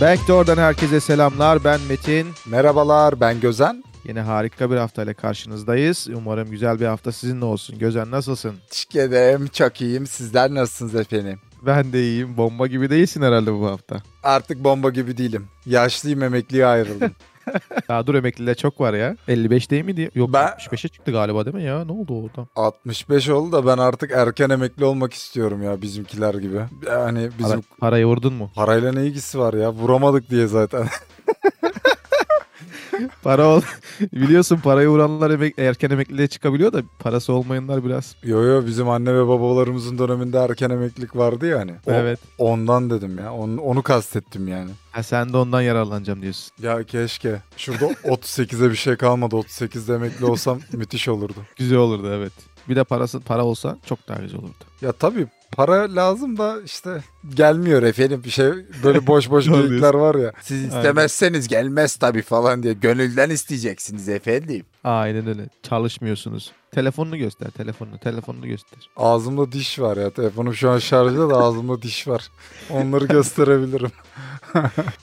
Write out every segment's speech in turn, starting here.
Backdoor'dan herkese selamlar. Ben Metin. Merhabalar ben Gözen. Yine harika bir haftayla karşınızdayız. Umarım güzel bir hafta sizinle olsun. Gözen nasılsın? Teşekkür. Çok iyiyim. Sizler nasılsınız efendim? Ben de iyiyim. Bomba gibi değilsin herhalde bu hafta. Artık bomba gibi değilim. Yaşlıyım emekliye ayrıldım. Ya dur emekliliğe çok var ya. 55 değil miydi? Yok Ben- 65'e çıktı galiba değil mi ya? Ne oldu orada? 65 oldu da ben artık erken emekli olmak istiyorum ya bizimkiler gibi. Yani bizim Para- parayı vurdun mu? parayla ne ilgisi var ya? Vuramadık diye zaten. Para ol. Biliyorsun parayı vuranlar emek- erken emekliliğe çıkabiliyor da parası olmayanlar biraz. yo yo bizim anne ve babalarımızın döneminde erken emeklilik vardı yani. O- Evet. Ondan dedim ya. Onu, onu kastettim yani. Ha, sen de ondan yararlanacağım diyorsun. Ya keşke. Şurada 38'e bir şey kalmadı. 38'de emekli olsam müthiş olurdu. Güzel olurdu evet. Bir de parası para olsa çok daha güzel olurdu. Ya tabii para lazım da işte gelmiyor efendim bir şey böyle boş boş geyikler var ya. Siz Aynen. istemezseniz gelmez tabii falan diye gönülden isteyeceksiniz efendim. Aynen öyle. Çalışmıyorsunuz. Telefonunu göster, telefonunu, telefonunu göster. Ağzımda diş var ya telefonum şu an şarjda da ağzımda diş var. Onları gösterebilirim.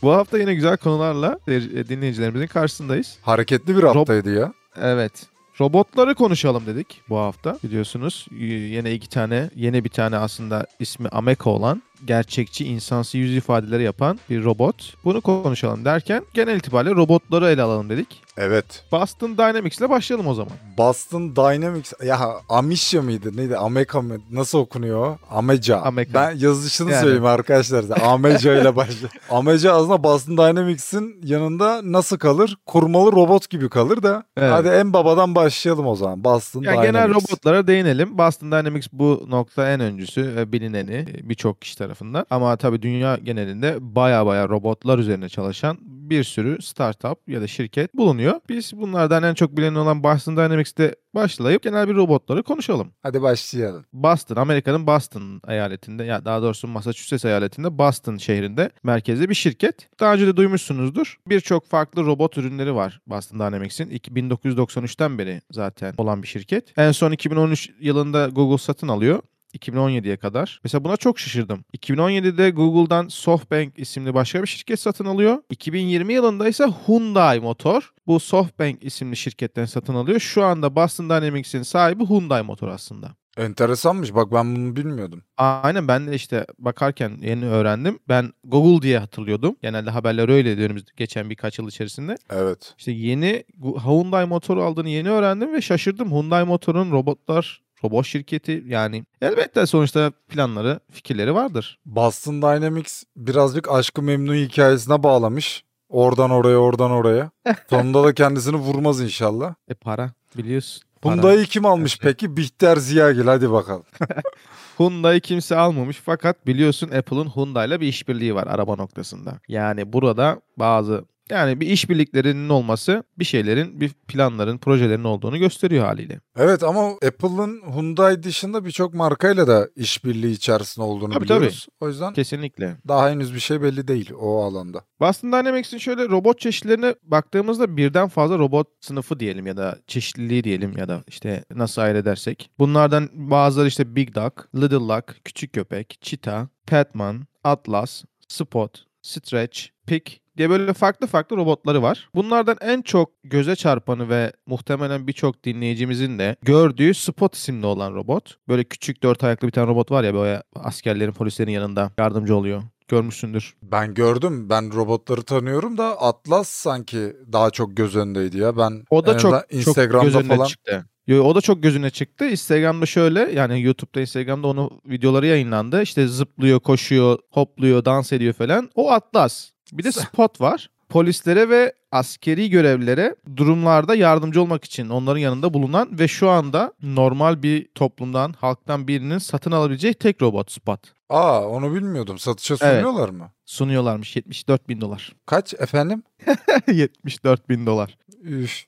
Bu hafta yine güzel konularla e, dinleyicilerimizin karşısındayız. Hareketli bir haftaydı ya. Evet. Robotları konuşalım dedik bu hafta biliyorsunuz. Yine iki tane, yeni bir tane aslında ismi Ameka olan gerçekçi insansı yüz ifadeleri yapan bir robot. Bunu konuşalım derken genel itibariyle robotları ele alalım dedik. Evet. Boston Dynamics ile başlayalım o zaman. Boston Dynamics ya Amisha mıydı neydi Ameka mı nasıl okunuyor? Ameca. Ameka. Ben yazışını Yani. söyleyeyim arkadaşlar. Ameca ile başlıyor. Ameca aslında Boston Dynamics'in yanında nasıl kalır? Kurmalı robot gibi kalır da. Evet. Hadi en babadan başlayalım o zaman. Boston Yani Dynamics. genel robotlara değinelim. Boston Dynamics bu nokta en öncüsü ve bilineni e, birçok kişi tarafından. Ama tabii dünya genelinde baya baya robotlar üzerine çalışan bir sürü startup ya da şirket bulunuyor. Biz bunlardan en çok bilinen olan Boston Dynamics'te başlayıp genel bir robotları konuşalım. Hadi başlayalım. Boston, Amerika'nın Boston eyaletinde ya daha doğrusu Massachusetts eyaletinde Boston şehrinde merkezli bir şirket. Daha önce de duymuşsunuzdur. Birçok farklı robot ürünleri var Boston Dynamics'in. İki- 1993'ten beri zaten olan bir şirket. En son 2013 yılında Google satın alıyor. 2017'ye kadar. Mesela buna çok şaşırdım. 2017'de Google'dan SoftBank isimli başka bir şirket satın alıyor. 2020 yılında ise Hyundai Motor bu SoftBank isimli şirketten satın alıyor. Şu anda Boston Dynamics'in sahibi Hyundai Motor aslında. Enteresanmış. Bak ben bunu bilmiyordum. Aynen ben de işte bakarken yeni öğrendim. Ben Google diye hatırlıyordum. Genelde haberler öyle diyoruz geçen birkaç yıl içerisinde. Evet. İşte yeni Hyundai motoru aldığını yeni öğrendim ve şaşırdım. Hyundai motorun robotlar, robot şirketi yani elbette sonuçta planları, fikirleri vardır. Boston Dynamics birazcık aşkı memnu hikayesine bağlamış. Oradan oraya oradan oraya. Sonunda da kendisini vurmaz inşallah. E para biliyorsun. Para. Hyundai'yi kim almış Evet. peki? Bihter Ziyagil hadi bakalım. Hyundai kimse almamış fakat biliyorsun Apple'ın Hyundai ile bir işbirliği var araba noktasında. Yani burada bazı yani bir işbirliklerinin olması bir şeylerin, bir planların, projelerin olduğunu gösteriyor haliyle. Evet ama Apple'ın Hyundai dışında birçok markayla da işbirliği içerisinde olduğunu Tabii, biliyoruz. O yüzden Kesinlikle. daha henüz bir şey belli değil o alanda. Boston Dynamics'in şöyle robot çeşitlerine baktığımızda birden fazla robot sınıfı diyelim ya da çeşitliliği diyelim ya da işte nasıl ayırt edersek. Bunlardan bazıları işte Big Dog, Little Duck, Küçük Köpek, Cheetah, Patman, Atlas, Spot, Stretch, Pick diye böyle farklı farklı robotları var. Bunlardan en çok göze çarpanı ve muhtemelen birçok dinleyicimizin de gördüğü Spot isimli olan robot. Böyle küçük dört ayaklı bir tane robot var ya böyle askerlerin polislerin yanında yardımcı oluyor. Görmüşsündür. Ben gördüm. Ben robotları tanıyorum da Atlas sanki daha çok göz önündeydi ya. Ben O da çok azından çok Instagram'da göz önüne falan çıktı. Yo, o da çok gözüne çıktı. Instagram'da şöyle yani YouTube'da Instagram'da onu videoları yayınlandı. İşte zıplıyor, koşuyor, hopluyor, dans ediyor falan. O Atlas. Bir de Spot var. Polislere ve askeri görevlilere durumlarda yardımcı olmak için onların yanında bulunan ve şu anda normal bir toplumdan, halktan birinin satın alabileceği tek robot Spot. Aa onu bilmiyordum. Satışa Evet. sunuyorlar mı? Sunuyorlarmış 74 bin dolar. Kaç efendim? 74 bin dolar. Üf.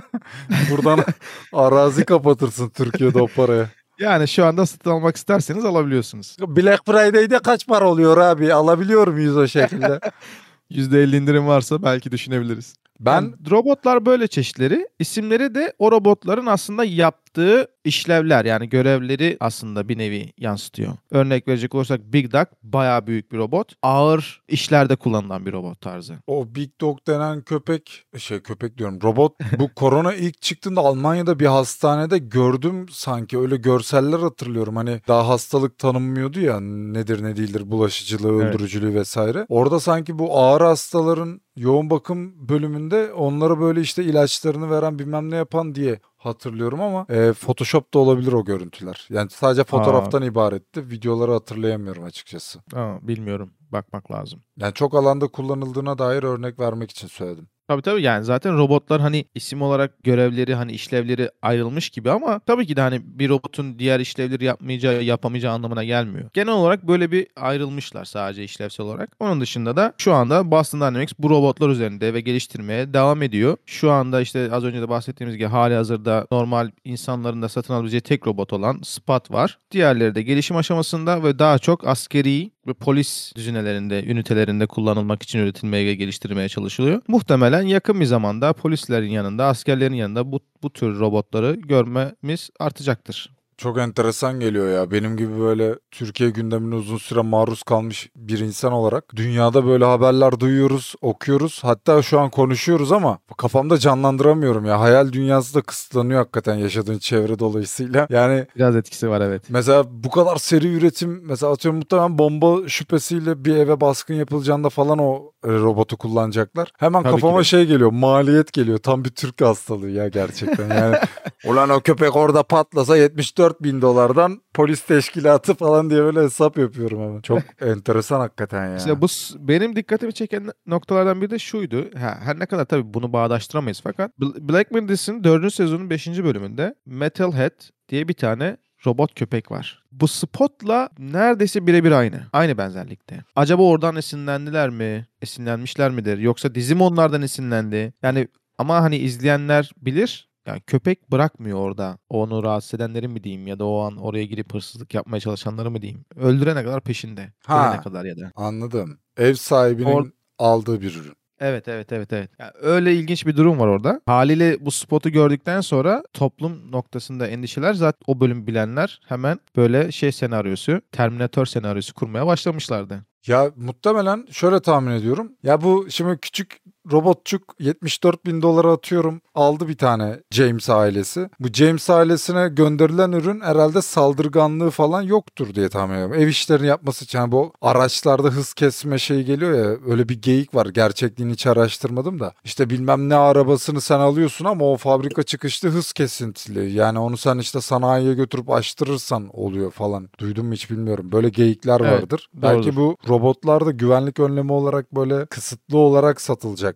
Buradan arazi kapatırsın Türkiye'de o paraya. Yani şu anda satın almak isterseniz alabiliyorsunuz. Black Friday'de kaç para oluyor abi? Alabiliyor muyuz o şekilde? %50 indirim varsa belki düşünebiliriz. Ben Yani robotlar böyle çeşitleri. İsimleri de o robotların aslında yaptığı yaptığı işlevler yani görevleri aslında bir nevi yansıtıyor. Örnek verecek olursak Big Dog bayağı büyük bir robot. Ağır işlerde kullanılan bir robot tarzı. O Big Dog denen köpek, şey köpek diyorum robot bu korona ilk çıktığında Almanya'da bir hastanede gördüm sanki öyle görseller hatırlıyorum. Hani daha hastalık tanınmıyordu ya nedir ne değildir bulaşıcılığı, Evet. öldürücülüğü vesaire. Orada sanki bu ağır hastaların yoğun bakım bölümünde onlara böyle işte ilaçlarını veren bilmem ne yapan diye hatırlıyorum ama e, Photoshop da olabilir o görüntüler. Yani sadece fotoğraftan ibaretti. Videoları hatırlayamıyorum açıkçası. Aa, bilmiyorum. Bakmak lazım. Yani çok alanda kullanıldığına dair örnek vermek için söyledim. Tabii tabii yani zaten robotlar hani isim olarak görevleri hani işlevleri ayrılmış gibi ama tabii ki de hani bir robotun diğer işlevleri yapmayacağı yapamayacağı anlamına gelmiyor. Genel olarak böyle bir ayrılmışlar sadece işlevsel olarak. Onun dışında da şu anda Boston Dynamics bu robotlar üzerinde ve geliştirmeye devam ediyor. Şu anda işte az önce de bahsettiğimiz gibi hali hazırda normal insanların da satın alabileceği tek robot olan Spot var. Diğerleri de gelişim aşamasında ve daha çok askeri ve polis düzinelerinde, ünitelerinde kullanılmak için üretilmeye ve geliştirmeye çalışılıyor. Muhtemelen yakın bir zamanda polislerin yanında, askerlerin yanında bu, bu tür robotları görmemiz artacaktır. Çok enteresan geliyor ya. Benim gibi böyle Türkiye gündemine uzun süre maruz kalmış bir insan olarak dünyada böyle haberler duyuyoruz, okuyoruz. Hatta şu an konuşuyoruz ama kafamda canlandıramıyorum ya. Hayal dünyası da kısıtlanıyor hakikaten yaşadığın çevre dolayısıyla. Yani Biraz etkisi var evet. Mesela bu kadar seri üretim mesela atıyorum muhtemelen bomba şüphesiyle bir eve baskın yapılacağında falan o e, robotu kullanacaklar. Hemen Tabii kafama şey geliyor maliyet geliyor tam bir Türk hastalığı ya gerçekten yani. Ulan o köpek orada patlasa 74 bin dolardan polis teşkilatı falan diye böyle hesap yapıyorum hemen. Çok enteresan hakikaten ya. İşte bu benim dikkatimi çeken noktalardan biri de şuydu. Ha, her ne kadar tabii bunu bağdaştıramayız fakat Bl- Black Mirror dizisinin 4. sezonun 5. bölümünde Metalhead diye bir tane robot köpek var. Bu Spot'la neredeyse birebir aynı. Aynı benzerlikte. Acaba oradan esinlendiler mi? Esinlenmişler midir? Yoksa dizi mi onlardan esinlendi? Yani ama hani izleyenler bilir. Yani köpek bırakmıyor orada. Onu rahatsız edenleri mi diyeyim ya da o an oraya girip hırsızlık yapmaya çalışanları mı diyeyim. Öldürene kadar peşinde. Ha. Ölene kadar ya da. Anladım. Ev sahibinin Or- aldığı bir ürün. Evet evet evet evet. Yani öyle ilginç bir durum var orada. Haliyle bu spotu gördükten sonra toplum noktasında endişeler zaten o bölüm bilenler hemen böyle şey senaryosu, Terminator senaryosu kurmaya başlamışlardı. Ya muhtemelen şöyle tahmin ediyorum. Ya bu şimdi küçük robotçuk 74 bin dolara atıyorum aldı bir tane James ailesi. Bu James ailesine gönderilen ürün herhalde saldırganlığı falan yoktur diye tahmin ediyorum. Ev işlerini yapması için yani bu araçlarda hız kesme şeyi geliyor ya öyle bir geyik var. Gerçekliğini hiç araştırmadım da. İşte bilmem ne arabasını sen alıyorsun ama o fabrika çıkışlı hız kesintili. Yani onu sen işte sanayiye götürüp açtırırsan oluyor falan. Duydun mu hiç bilmiyorum. Böyle geyikler Evet, vardır. Belki doğrudur. bu robotlar da güvenlik önlemi olarak böyle kısıtlı olarak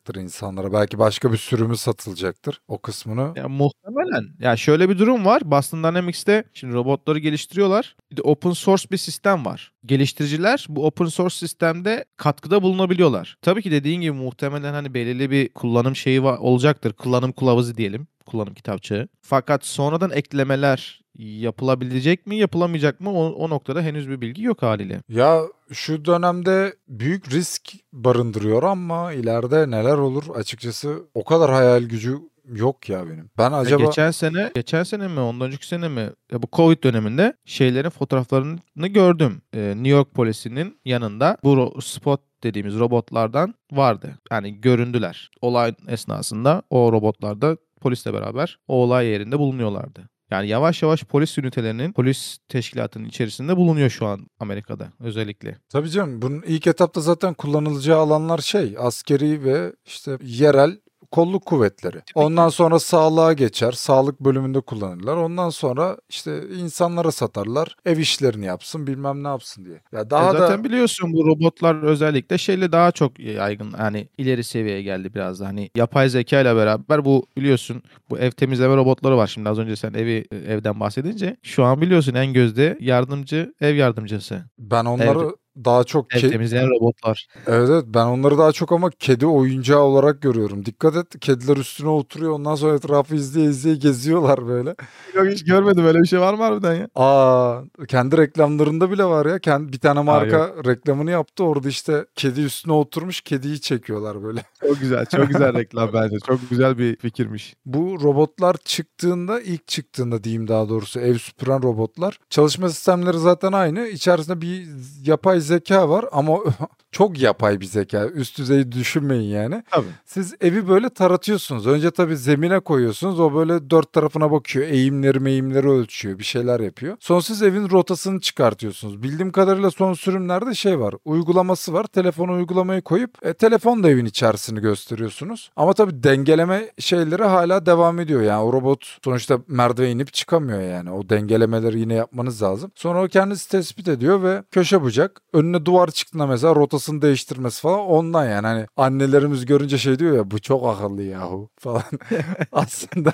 satılacaktır insanlara. Belki başka bir sürümü satılacaktır o kısmını. Ya muhtemelen. Ya şöyle bir durum var. Boston Dynamics'te şimdi robotları geliştiriyorlar. Bir de open source bir sistem var. Geliştiriciler bu open source sistemde katkıda bulunabiliyorlar. Tabii ki dediğin gibi muhtemelen hani belirli bir kullanım şeyi olacaktır. Kullanım kılavuzu diyelim. Kullanım kitapçığı. Fakat sonradan eklemeler yapılabilecek mi yapılamayacak mı o, o noktada henüz bir bilgi yok haliyle. Ya şu dönemde büyük risk barındırıyor ama ileride neler olur açıkçası o kadar hayal gücü yok ya benim. Ben Ya acaba Geçen sene, geçen sene mi, ondan önceki sene mi? Ya bu Covid döneminde şeylerin fotoğraflarını gördüm. Ee, New York polisinin yanında bu spot dediğimiz robotlardan vardı. Yani göründüler. Olay esnasında o robotlarda polisle beraber o olay yerinde bulunuyorlardı. Yani yavaş yavaş polis ünitelerinin polis teşkilatının içerisinde bulunuyor şu an Amerika'da özellikle. Tabii canım bunun ilk etapta zaten kullanılacağı alanlar şey askeri ve işte yerel kolluk kuvvetleri. Ondan sonra sağlığa geçer. Sağlık bölümünde kullanırlar. Ondan sonra işte insanlara satarlar. Ev işlerini yapsın bilmem ne yapsın diye. Ya daha E zaten da biliyorsun bu robotlar özellikle şeyle daha çok yaygın. Yani ileri seviyeye geldi biraz da. Hani yapay zeka ile beraber bu biliyorsun bu ev temizleme robotları var. Şimdi az önce sen evi evden bahsedince şu an biliyorsun en gözde yardımcı ev yardımcısı. ben onları daha çok ke- temizleyen robotlar. evet, evet ben onları daha çok ama kedi oyuncağı olarak görüyorum. Dikkat et kediler üstüne oturuyor ondan sonra etrafı izleye izleye geziyorlar böyle. Yok hiç görmedim öyle bir şey var mı harbiden ya? Aa kendi reklamlarında bile var ya. Kendi bir tane marka reklamını yaptı. Orada işte kedi üstüne oturmuş kediyi çekiyorlar böyle. Çok güzel. Çok güzel reklam bence. Çok güzel bir fikirmiş. Bu robotlar çıktığında ilk çıktığında diyeyim daha doğrusu ev süpüren robotlar çalışma sistemleri zaten aynı. İçerisinde bir yapay zeka var ama çok yapay bir zeka. Üst düzey düşünmeyin yani. Tabii. Siz evi böyle taratıyorsunuz. Önce tabii zemine koyuyorsunuz. O böyle dört tarafına bakıyor. Eğimleri meyimleri ölçüyor. Bir şeyler yapıyor. Sonra siz evin rotasını çıkartıyorsunuz. Bildiğim kadarıyla son sürümlerde şey var. Uygulaması var. Telefona uygulamayı koyup e, telefon da evin içerisini gösteriyorsunuz. Ama tabii dengeleme şeyleri hala devam ediyor. Yani o robot sonuçta merdiven inip çıkamıyor yani. O dengelemeleri yine yapmanız lazım. Sonra o kendisi tespit ediyor ve köşe bucak. Önüne duvar çıktığında mesela rotasını değiştirmesi falan ondan yani. Hani annelerimiz görünce şey diyor ya bu çok akıllı yahu falan. Aslında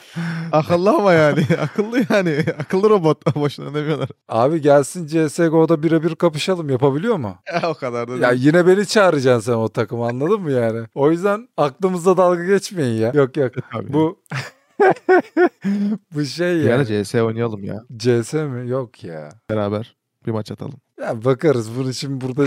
Akıllı ama yani. Akıllı yani. Akıllı robot. Boşuna demiyorlar. abi gelsin CSGO'da birebir kapışalım yapabiliyor mu? Ya o kadar da Ya değil. yine beni çağıracaksın sen o takıma anladın mı yani? O yüzden aklımızda dalga geçmeyin ya. Yok yok. Tabii. Bu bu şey ya. ara CS oynayalım ya. CS mi? Yok ya. Beraber. Bir maç atalım. Ya bakarız. Bunu şimdi burada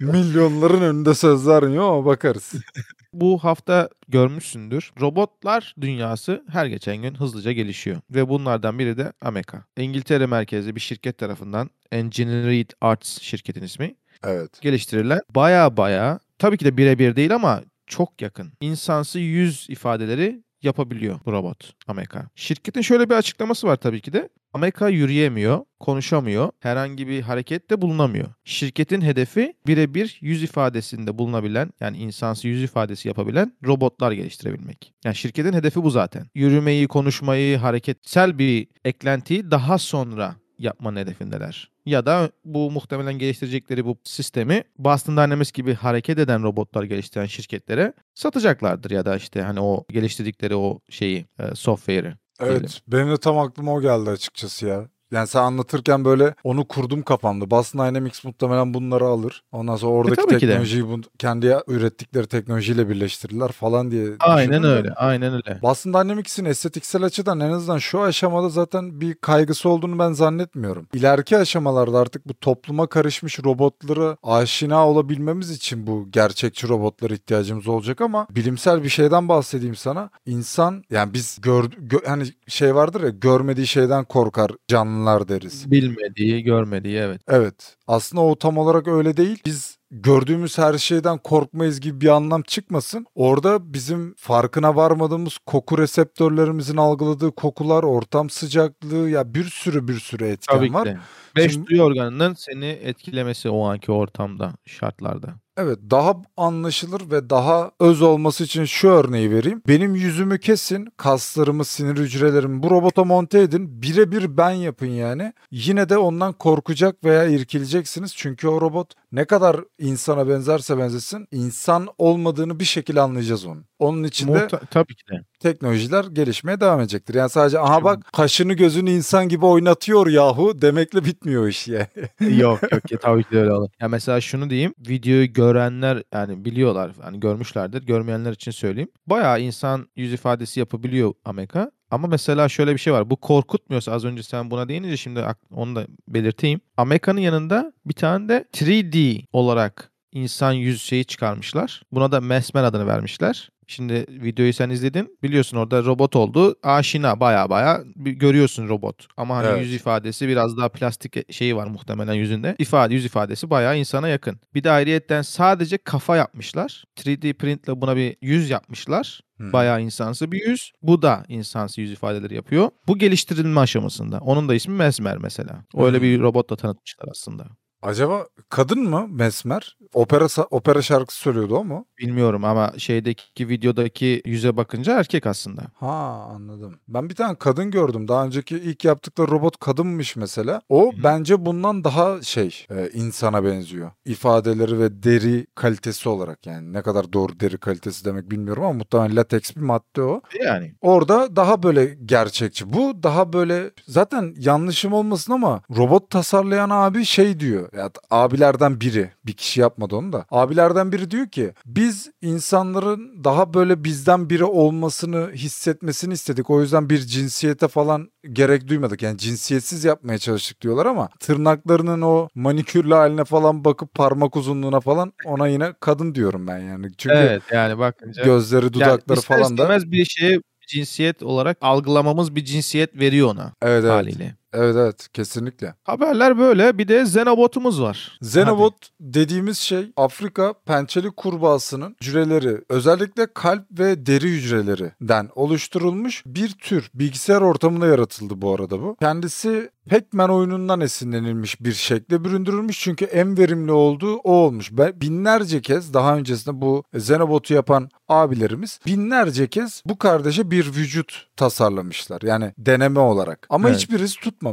milyonların önünde söz vermiyor ama bakarız. Bu hafta görmüşsündür. Robotlar dünyası her geçen gün hızlıca gelişiyor. Ve bunlardan biri de Ameka. İngiltere merkezli bir şirket tarafından Engineered Arts şirketin ismi. Evet. Geliştirilen baya baya tabii ki de birebir değil ama çok yakın. insansı yüz ifadeleri yapabiliyor bu robot Ameka. Şirketin şöyle bir açıklaması var tabii ki de. Ameka yürüyemiyor, konuşamıyor, herhangi bir harekette bulunamıyor. Şirketin hedefi birebir yüz ifadesinde bulunabilen yani insansı yüz ifadesi yapabilen robotlar geliştirebilmek. Yani şirketin hedefi bu zaten. Yürümeyi, konuşmayı, hareketsel bir eklentiyi daha sonra yapmanın hedefindeler. Ya da bu muhtemelen geliştirecekleri bu sistemi Boston Dynamics gibi hareket eden robotlar geliştiren şirketlere satacaklardır ya da işte hani o geliştirdikleri o şeyi, e, software'i. Evet. Benim de tam aklıma o geldi açıkçası ya. Yani sen anlatırken böyle onu kurdum kafamda. Boston Dynamics muhtemelen bunları alır. Ondan sonra oradaki de. teknolojiyi bu, kendi ürettikleri teknolojiyle birleştirirler falan diye Aynen öyle, aynen öyle. Boston Dynamics'in estetiksel açıdan en azından şu aşamada zaten bir kaygısı olduğunu ben zannetmiyorum. İleriki aşamalarda artık bu topluma karışmış robotları aşina olabilmemiz için bu gerçekçi robotlara ihtiyacımız olacak ama bilimsel bir şeyden bahsedeyim sana. İnsan yani biz gör, gö- hani şey vardır ya görmediği şeyden korkar canlılar deriz. Bilmediği, görmediği evet. Evet. Aslında o tam olarak öyle değil. Biz gördüğümüz her şeyden korkmayız gibi bir anlam çıkmasın. Orada bizim farkına varmadığımız koku reseptörlerimizin algıladığı kokular, ortam sıcaklığı ya bir sürü bir sürü etken Tabii ki var. de. Beş Şimdi- duyu organının seni etkilemesi o anki ortamda, şartlarda. Evet daha anlaşılır ve daha öz olması için şu örneği vereyim. Benim yüzümü kesin, kaslarımı, sinir hücrelerimi bu robota monte edin. Birebir ben yapın yani. Yine de ondan korkacak veya irkileceksiniz. Çünkü o robot ne kadar insana benzerse benzesin insan olmadığını bir şekilde anlayacağız onun. Onun için de Muhta- tabii ki de. teknolojiler gelişmeye devam edecektir. Yani sadece aha bak kaşını gözünü insan gibi oynatıyor yahu demekle bitmiyor iş yani. yok yok ya tabii ki de öyle olur. Ya mesela şunu diyeyim. Videoyu görenler yani biliyorlar. Hani görmüşlerdir. Görmeyenler için söyleyeyim. Bayağı insan yüz ifadesi yapabiliyor Ameka. Ama mesela şöyle bir şey var. Bu korkutmuyorsa az önce sen buna değinince şimdi onu da belirteyim. Ameka'nın yanında bir tane de 3D olarak insan yüz şeyi çıkarmışlar. Buna da Mesmer adını vermişler. Şimdi videoyu sen izledin. Biliyorsun orada robot oldu. Aşina baya baya görüyorsun robot. Ama hani Evet. yüz ifadesi biraz daha plastik şeyi var muhtemelen yüzünde. İfade yüz ifadesi baya insana yakın. Bir de ayrıyetten sadece kafa yapmışlar. 3D printle buna bir yüz yapmışlar. Hmm. Bayağı insansı bir yüz. Bu da insansı yüz ifadeleri yapıyor. Bu geliştirilme aşamasında. Onun da ismi Mesmer mesela. Öyle Hmm. bir robotla tanıtmışlar aslında. Acaba kadın mı Mesmer? Opera opera şarkısı söylüyordu o mu? Bilmiyorum ama şeydeki videodaki yüze bakınca erkek aslında. Ha anladım. Ben bir tane kadın gördüm. Daha önceki ilk yaptıkları robot kadınmış mesela. O Hı. bence bundan daha şey e, insana benziyor. İfadeleri ve deri kalitesi olarak yani ne kadar doğru deri kalitesi demek bilmiyorum ama muhtemelen lateks bir madde o. Yani Orada daha böyle gerçekçi. Bu daha böyle zaten yanlışım olmasın ama robot tasarlayan abi şey diyor. Ya abilerden biri bir kişi yapmadı onu da. Abilerden biri diyor ki biz insanların daha böyle bizden biri olmasını hissetmesini istedik. O yüzden bir cinsiyete falan gerek duymadık. Yani cinsiyetsiz yapmaya çalıştık diyorlar ama tırnaklarının o manikürlü haline falan bakıp parmak uzunluğuna falan ona yine kadın diyorum ben yani. Çünkü Evet yani bakınca gözleri dudakları yani falan da bir şeye cinsiyet olarak algılamamız bir cinsiyet veriyor ona evet. haliyle. Evet evet kesinlikle. Haberler böyle. Bir de Xenobot'umuz var. Xenobot dediğimiz şey Afrika pençeli kurbağasının hücreleri özellikle kalp ve deri hücrelerinden oluşturulmuş bir tür bilgisayar ortamında yaratıldı bu arada bu. Kendisi Pac-Man oyunundan esinlenilmiş bir şekle büründürülmüş çünkü en verimli olduğu o olmuş. Ben binlerce kez daha öncesinde bu Xenobot'u yapan abilerimiz binlerce kez bu kardeşe bir vücut tasarlamışlar. Yani deneme olarak. Ama Evet. hiçbirisi tutmamış.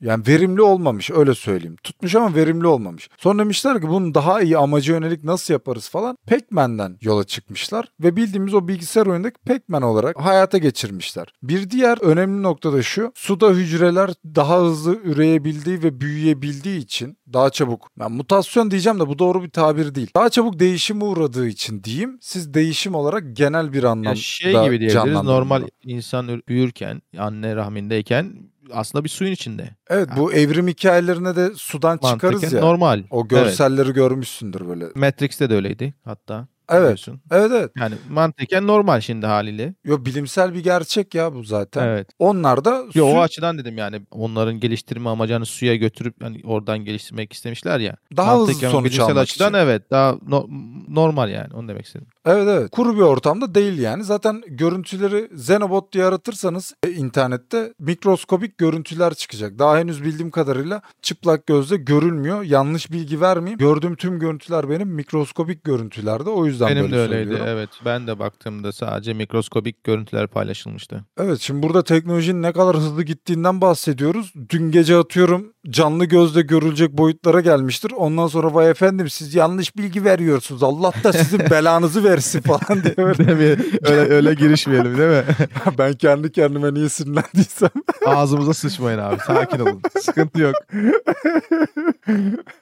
Yani verimli olmamış öyle söyleyeyim. Tutmuş ama verimli olmamış. Sonra demişler ki bunun daha iyi amaca yönelik nasıl yaparız falan. Pac-Man'den yola çıkmışlar ve bildiğimiz o bilgisayar oyundaki Pac-Man olarak hayata geçirmişler. Bir diğer önemli nokta da şu. Suda hücreler daha hızlı üreyebildiği ve büyüyebildiği için daha çabuk. Ben mutasyon diyeceğim de bu doğru bir tabir değil. Daha çabuk değişime uğradığı için diyeyim. Siz değişim olarak genel bir anlamda Ya şey gibi diyebiliriz. Normal insan ür- büyürken, anne rahmindeyken aslında bir suyun içinde. Evet bu evrim hikayelerine de sudan çıkarız Mantıken ya. normal. O görselleri görmüşsündür böyle. Matrix'te de öyleydi hatta. Evet. biliyorsun. Evet evet. Yani mantıken normal şimdi haliyle. Yo bilimsel bir gerçek ya bu zaten. Evet. Onlar da Yo, o su- açıdan dedim yani onların geliştirme amacını suya götürüp hani oradan geliştirmek istemişler ya. Daha hızlı Mantıken sonuç bilimsel almak açıdan için. evet daha no- normal yani onu demek istedim. Evet evet. Kuru bir ortamda değil yani. Zaten görüntüleri Xenobot diye aratırsanız e, internette mikroskobik görüntüler çıkacak. Daha henüz bildiğim kadarıyla çıplak gözle görülmüyor. Yanlış bilgi vermeyeyim. Gördüğüm tüm görüntüler benim mikroskobik görüntülerde. O yüzden Benim böyle de öyleydi söylüyorum. evet. Ben de baktığımda sadece mikroskobik görüntüler paylaşılmıştı. Evet şimdi burada teknolojinin ne kadar hızlı gittiğinden bahsediyoruz. Dün gece atıyorum canlı gözle görülecek boyutlara gelmiştir. Ondan sonra vay efendim siz yanlış bilgi veriyorsunuz. Allah da sizin belanızı versin falan diye böyle. Değil mi? öyle, öyle girişmeyelim değil mi? ben kendi kendime niye sinirlendiysem. Ağzımıza sıçmayın abi. Sakin olun. Sıkıntı yok.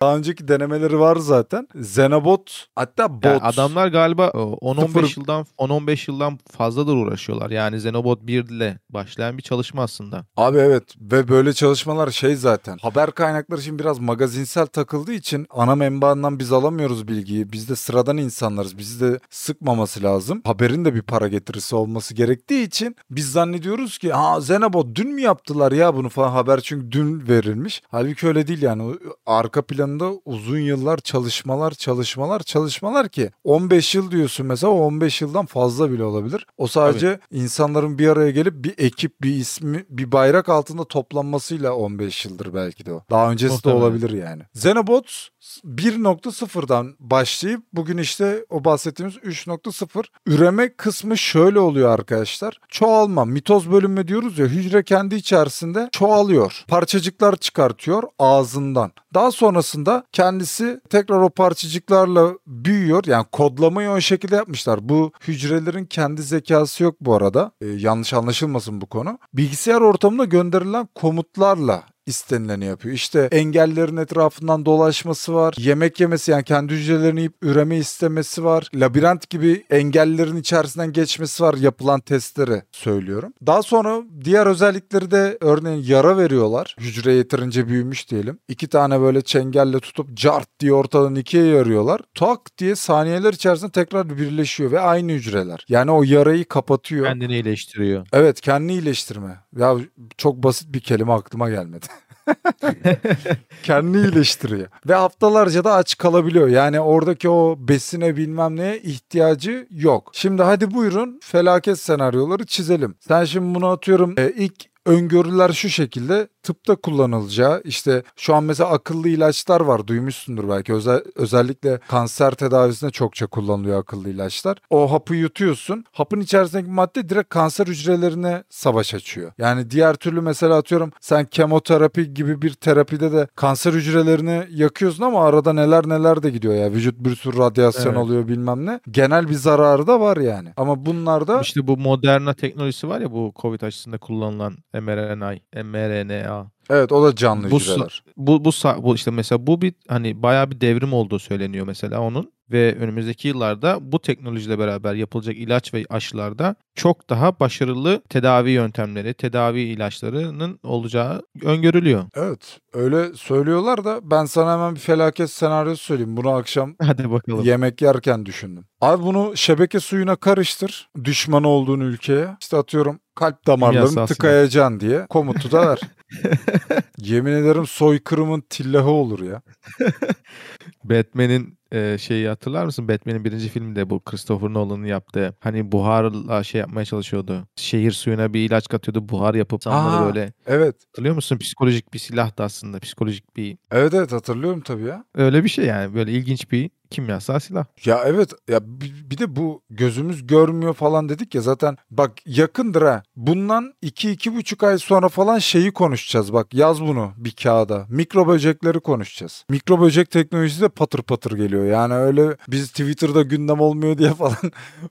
Daha önceki denemeleri var zaten. Xenobot hatta bot. Ya adamlar galiba o, 10-15 Sıfır- yıldan 10-15 yıldan fazladır uğraşıyorlar. Yani Xenobot 1 ile başlayan bir çalışma aslında. Abi evet ve böyle çalışmalar şey zaten. Haber kaynakları şimdi biraz magazinsel takıldığı için ana menbaından biz alamıyoruz bilgiyi. Biz de sıradan insanlarız. Bizi de sıkmaması lazım. Haberin de bir para getirisi olması gerektiği için biz zannediyoruz ki ha Xenobot dün mü yaptılar ya bunu falan haber çünkü dün verilmiş. Halbuki öyle değil yani. Arka planında uzun yıllar çalışmalar çalışmalar çalışmalar ki 15 yıl diyorsun mesela o 15 yıldan fazla bile olabilir. O sadece insanların bir araya gelip bir ekip bir ismi bir bayrak altında toplanmasıyla 15 yıldır belki de o. Daha öncesi de Muhtemelen. olabilir yani. Xenobots 1.0'dan başlayıp bugün işte o bahsettiğimiz 3.0 üreme kısmı şöyle oluyor arkadaşlar. Çoğalma, mitoz bölünme diyoruz ya hücre kendi içerisinde çoğalıyor. Parçacıklar çıkartıyor ağzından. Daha sonrasında kendisi tekrar o parçacıklarla büyüyor. Yani kodlamayı o şekilde yapmışlar. Bu hücrelerin kendi zekası yok bu arada. Ee, yanlış anlaşılmasın bu konu. Bilgisayar ortamına gönderilen komutlarla istenileni yapıyor. İşte engellerin etrafından dolaşması var. Yemek yemesi yani kendi hücrelerini yiyip üreme istemesi var. Labirent gibi engellerin içerisinden geçmesi var yapılan testleri söylüyorum. Daha sonra diğer özellikleri de örneğin yara veriyorlar. Hücre yeterince büyümüş diyelim. İki tane böyle çengelle tutup cart diye ortadan ikiye yarıyorlar. Tak diye saniyeler içerisinde tekrar birleşiyor ve aynı hücreler. Yani o yarayı kapatıyor. Kendini iyileştiriyor. Evet kendini iyileştirme. Ya çok basit bir kelime aklıma gelmedi. kendini iyileştiriyor. Ve haftalarca da aç kalabiliyor. Yani oradaki o besine bilmem neye ihtiyacı yok. Şimdi hadi buyurun felaket senaryoları çizelim. Sen şimdi bunu atıyorum e, ilk öngörüler şu şekilde tıpta kullanılacağı işte şu an mesela akıllı ilaçlar var duymuşsundur belki Özel, özellikle kanser tedavisinde çokça kullanılıyor akıllı ilaçlar. O hapı yutuyorsun hapın içerisindeki madde direkt kanser hücrelerine savaş açıyor. Yani diğer türlü mesela atıyorum sen kemoterapi gibi bir terapide de kanser hücrelerini yakıyorsun ama arada neler neler de gidiyor ya vücut bir sürü radyasyon Evet. oluyor bilmem ne. Genel bir zararı da var yani. Ama bunlarda İşte bu Moderna teknolojisi var ya bu Covid aşısında kullanılan mRNA, mRNA Evet o da canlı Bu hücreler. Bu bu bu işte mesela bu bir hani bayağı bir devrim olduğu söyleniyor mesela onun ve önümüzdeki yıllarda bu teknolojiyle beraber yapılacak ilaç ve aşılarda çok daha başarılı tedavi yöntemleri, tedavi ilaçlarının olacağı öngörülüyor. Evet öyle söylüyorlar da ben sana hemen bir felaket senaryosu söyleyeyim. Bunu akşam Hadi bakalım. yemek yerken düşündüm. Abi bunu şebeke suyuna karıştır. Düşman olduğun ülkeye. İşte atıyorum kalp damarlarını tıkayacaksın diye komutu da ver. Yemin ederim soykırımın tillahı olur ya. Batman'in e, şeyi hatırlar mısın? Batman'in birinci filminde bu Christopher Nolan'ın yaptığı hani buharla şey yapmaya çalışıyordu. Şehir suyuna bir ilaç katıyordu. Buhar yapıp insanları böyle Evet. hatırlıyor musun? Psikolojik bir silah da aslında. Psikolojik bir Evet evet hatırlıyorum tabii ya. öyle bir şey yani. Böyle ilginç bir kimyasal silah. Ya evet ya bi- bir de bu gözümüz görmüyor falan dedik ya zaten bak yakındır ha. Bundan 2-2,5 ay sonra falan şeyi konuşacağız bak yaz bunu bir kağıda. Mikro böcekleri konuşacağız. Mikro böcek teknolojisi de patır patır geliyor. Yani öyle biz Twitter'da gündem olmuyor diye falan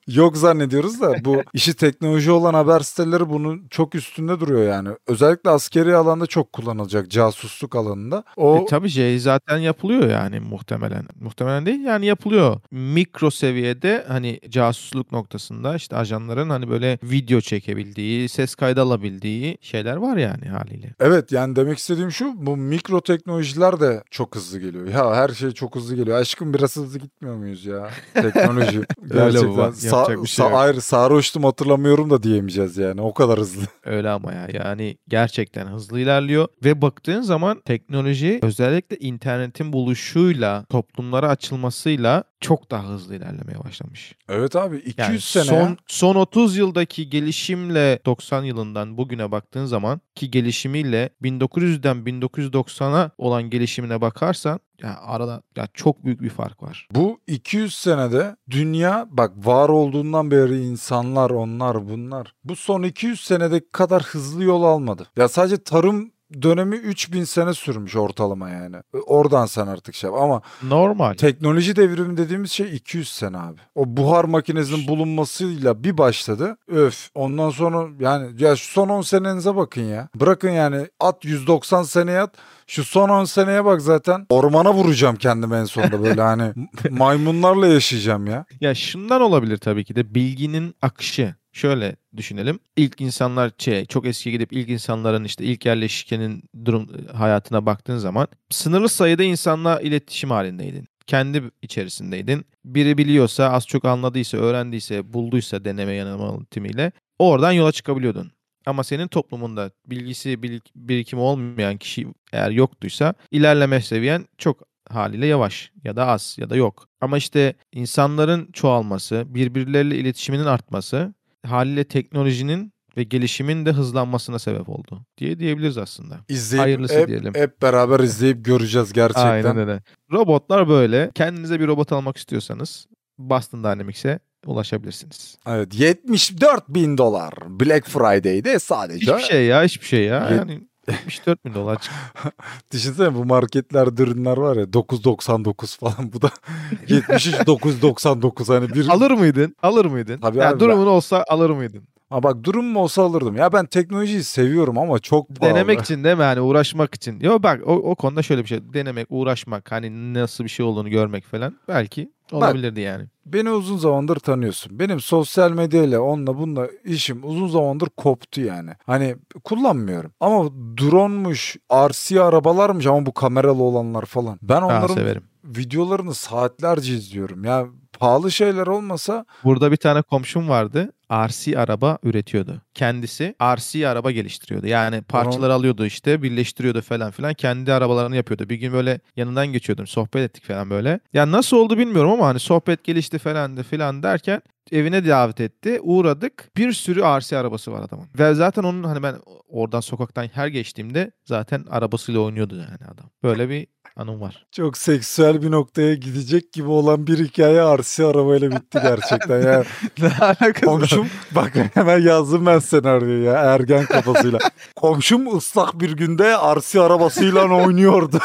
yok zannediyoruz da bu işi teknoloji olan haber siteleri bunun çok üstünde duruyor yani. Özellikle askeri alanda çok kullanılacak casusluk alanında. O E, tabii şey zaten yapılıyor yani muhtemelen. Muhtemelen değil yani yapılıyor. Mikro seviyede hani casusluk noktasında işte ajanların hani böyle video çekebildiği, ses kaydı alabildiği şeyler var yani haliyle. Evet yani demek istediğim şu bu mikro teknolojiler de çok hızlı geliyor. Ya her şey çok hızlı geliyor. Aşkım biraz hızlı gitmiyor muyuz ya? Teknoloji. Gerçekten. bu, yapacak bir şey yok. Hayır sarhoştum hatırlamıyorum da diyemeyeceğiz yani. O kadar hızlı. Öyle ama ya yani gerçekten hızlı ilerliyor ve baktığın zaman teknoloji özellikle internetin buluşuyla toplumlara açılmasıyla çok daha hızlı ilerlemeye başlamış. Evet abi 200 Yani sene son ya. son 30 yıldaki gelişimle 90 yılından bugüne baktığın zaman ki gelişimiyle 1900'den 1990'a olan gelişimine bakarsan ya arada ya çok büyük bir fark var. Bu 200 senede dünya bak var olduğundan beri insanlar onlar bunlar. Bu son 200 senedeki kadar hızlı yol almadı. Ya sadece tarım dönemi 3000 sene sürmüş ortalama yani. Oradan sen artık şey yap. Ama Normal. Teknoloji devrimi dediğimiz şey 200 sene abi. O buhar makinesinin bulunmasıyla bir başladı. Öf. Ondan sonra yani ya şu son 10 senenize bakın ya. Bırakın yani at 190 seneye at. Şu son 10 seneye bak zaten. Ormana vuracağım kendimi en sonunda böyle hani maymunlarla yaşayacağım ya. Ya şundan olabilir tabii ki de bilginin akışı. Şöyle düşünelim. İlk insanlar şey, çok eskiye gidip ilk insanların işte ilk yerleşkenin durum hayatına baktığın zaman sınırlı sayıda insanla iletişim halindeydin. Kendi içerisindeydin. Biri biliyorsa, az çok anladıysa, öğrendiyse, bulduysa deneme yanılma yöntemiyle oradan yola çıkabiliyordun. Ama senin toplumunda bilgisi, bil- birikimi olmayan kişi eğer yoktuysa ilerleme seviyen çok haliyle yavaş ya da az ya da yok. Ama işte insanların çoğalması, birbirleriyle iletişiminin artması haliyle teknolojinin ve gelişimin de hızlanmasına sebep oldu diye diyebiliriz aslında. İzleyip Hayırlısı hep, diyelim. hep beraber izleyip göreceğiz gerçekten. Aynen öyle. Robotlar böyle. Kendinize bir robot almak istiyorsanız Boston Dynamics'e ulaşabilirsiniz. Evet 74 bin dolar Black Friday'de sadece. Hiçbir şey ya, hiçbir şey ya. Yani 74 bin dolar çıktı. Düşünsene bu marketlerde ürünler var ya 9.99 falan bu da 73 9.99 hani bir Alır mıydın? Alır mıydın? Tabii Ya abi durumun olsa alır mıydın? Ha bak durum mu olsa alırdım. Ya ben teknolojiyi seviyorum ama çok pahalı. Denemek için değil mi? Hani uğraşmak için. Yo bak o, o konuda şöyle bir şey. Denemek, uğraşmak, hani nasıl bir şey olduğunu görmek falan belki olabilirdi yani. Beni uzun zamandır tanıyorsun. Benim sosyal medyayla onunla bununla işim uzun zamandır koptu yani. Hani kullanmıyorum. Ama drone'muş, RC arabalarmış ama bu kameralı olanlar falan. Ben onların severim. videolarını saatlerce izliyorum. Ya pahalı şeyler olmasa Burada bir tane komşum vardı. RC araba üretiyordu. Kendisi RC araba geliştiriyordu. Yani parçalar alıyordu işte birleştiriyordu falan filan. Kendi arabalarını yapıyordu. Bir gün böyle yanından geçiyordum. Sohbet ettik falan böyle. Ya nasıl oldu bilmiyorum ama hani sohbet gelişti falan da filan derken evine davet etti. Uğradık. Bir sürü RC arabası var adamın. Ve zaten onun hani ben oradan sokaktan her geçtiğimde zaten arabasıyla oynuyordu yani adam. Böyle bir anım var. çok seksüel bir noktaya gidecek gibi olan bir hikaye RC arabayla bitti gerçekten. ya. ne alakası Komşum bak hemen yazdım ben senaryoyu ya ergen kafasıyla. Komşum ıslak bir günde RC arabasıyla oynuyordu.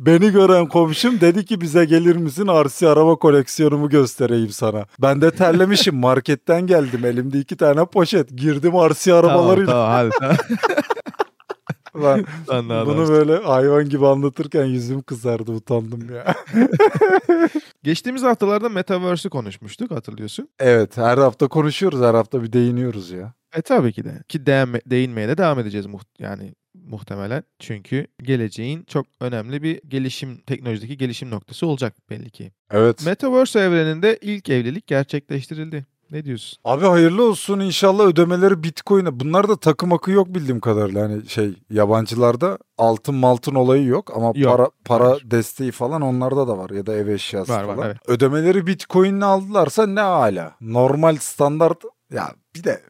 Beni gören komşum dedi ki bize gelir misin RC araba koleksiyonumu göstereyim sana. Ben de terlemişim marketten geldim elimde iki tane poşet girdim Tamam, arabalarıyla. tamam hadi tamam. Ben Sen ne bunu böyle hayvan gibi anlatırken yüzüm kızardı utandım ya. Geçtiğimiz haftalarda Metaverse'ü konuşmuştuk hatırlıyorsun. evet her hafta konuşuyoruz her hafta bir değiniyoruz ya. E tabii ki de. Ki değinme, değinmeye de devam edeceğiz muht yani muhtemelen. Çünkü geleceğin çok önemli bir gelişim, teknolojideki gelişim noktası olacak belli ki. Evet. Metaverse evreninde ilk evlilik gerçekleştirildi. Ne diyorsun? Abi hayırlı olsun inşallah ödemeleri Bitcoin'e. Bunlar da takım akı yok bildiğim kadarıyla. Hani şey yabancılarda altın maltın olayı yok ama Yok, para para var. desteği falan onlarda da var ya da ev eşyası Var, var, falan. evet. Ödemeleri Bitcoin'le aldılarsa ne hala. Normal standart ya bir de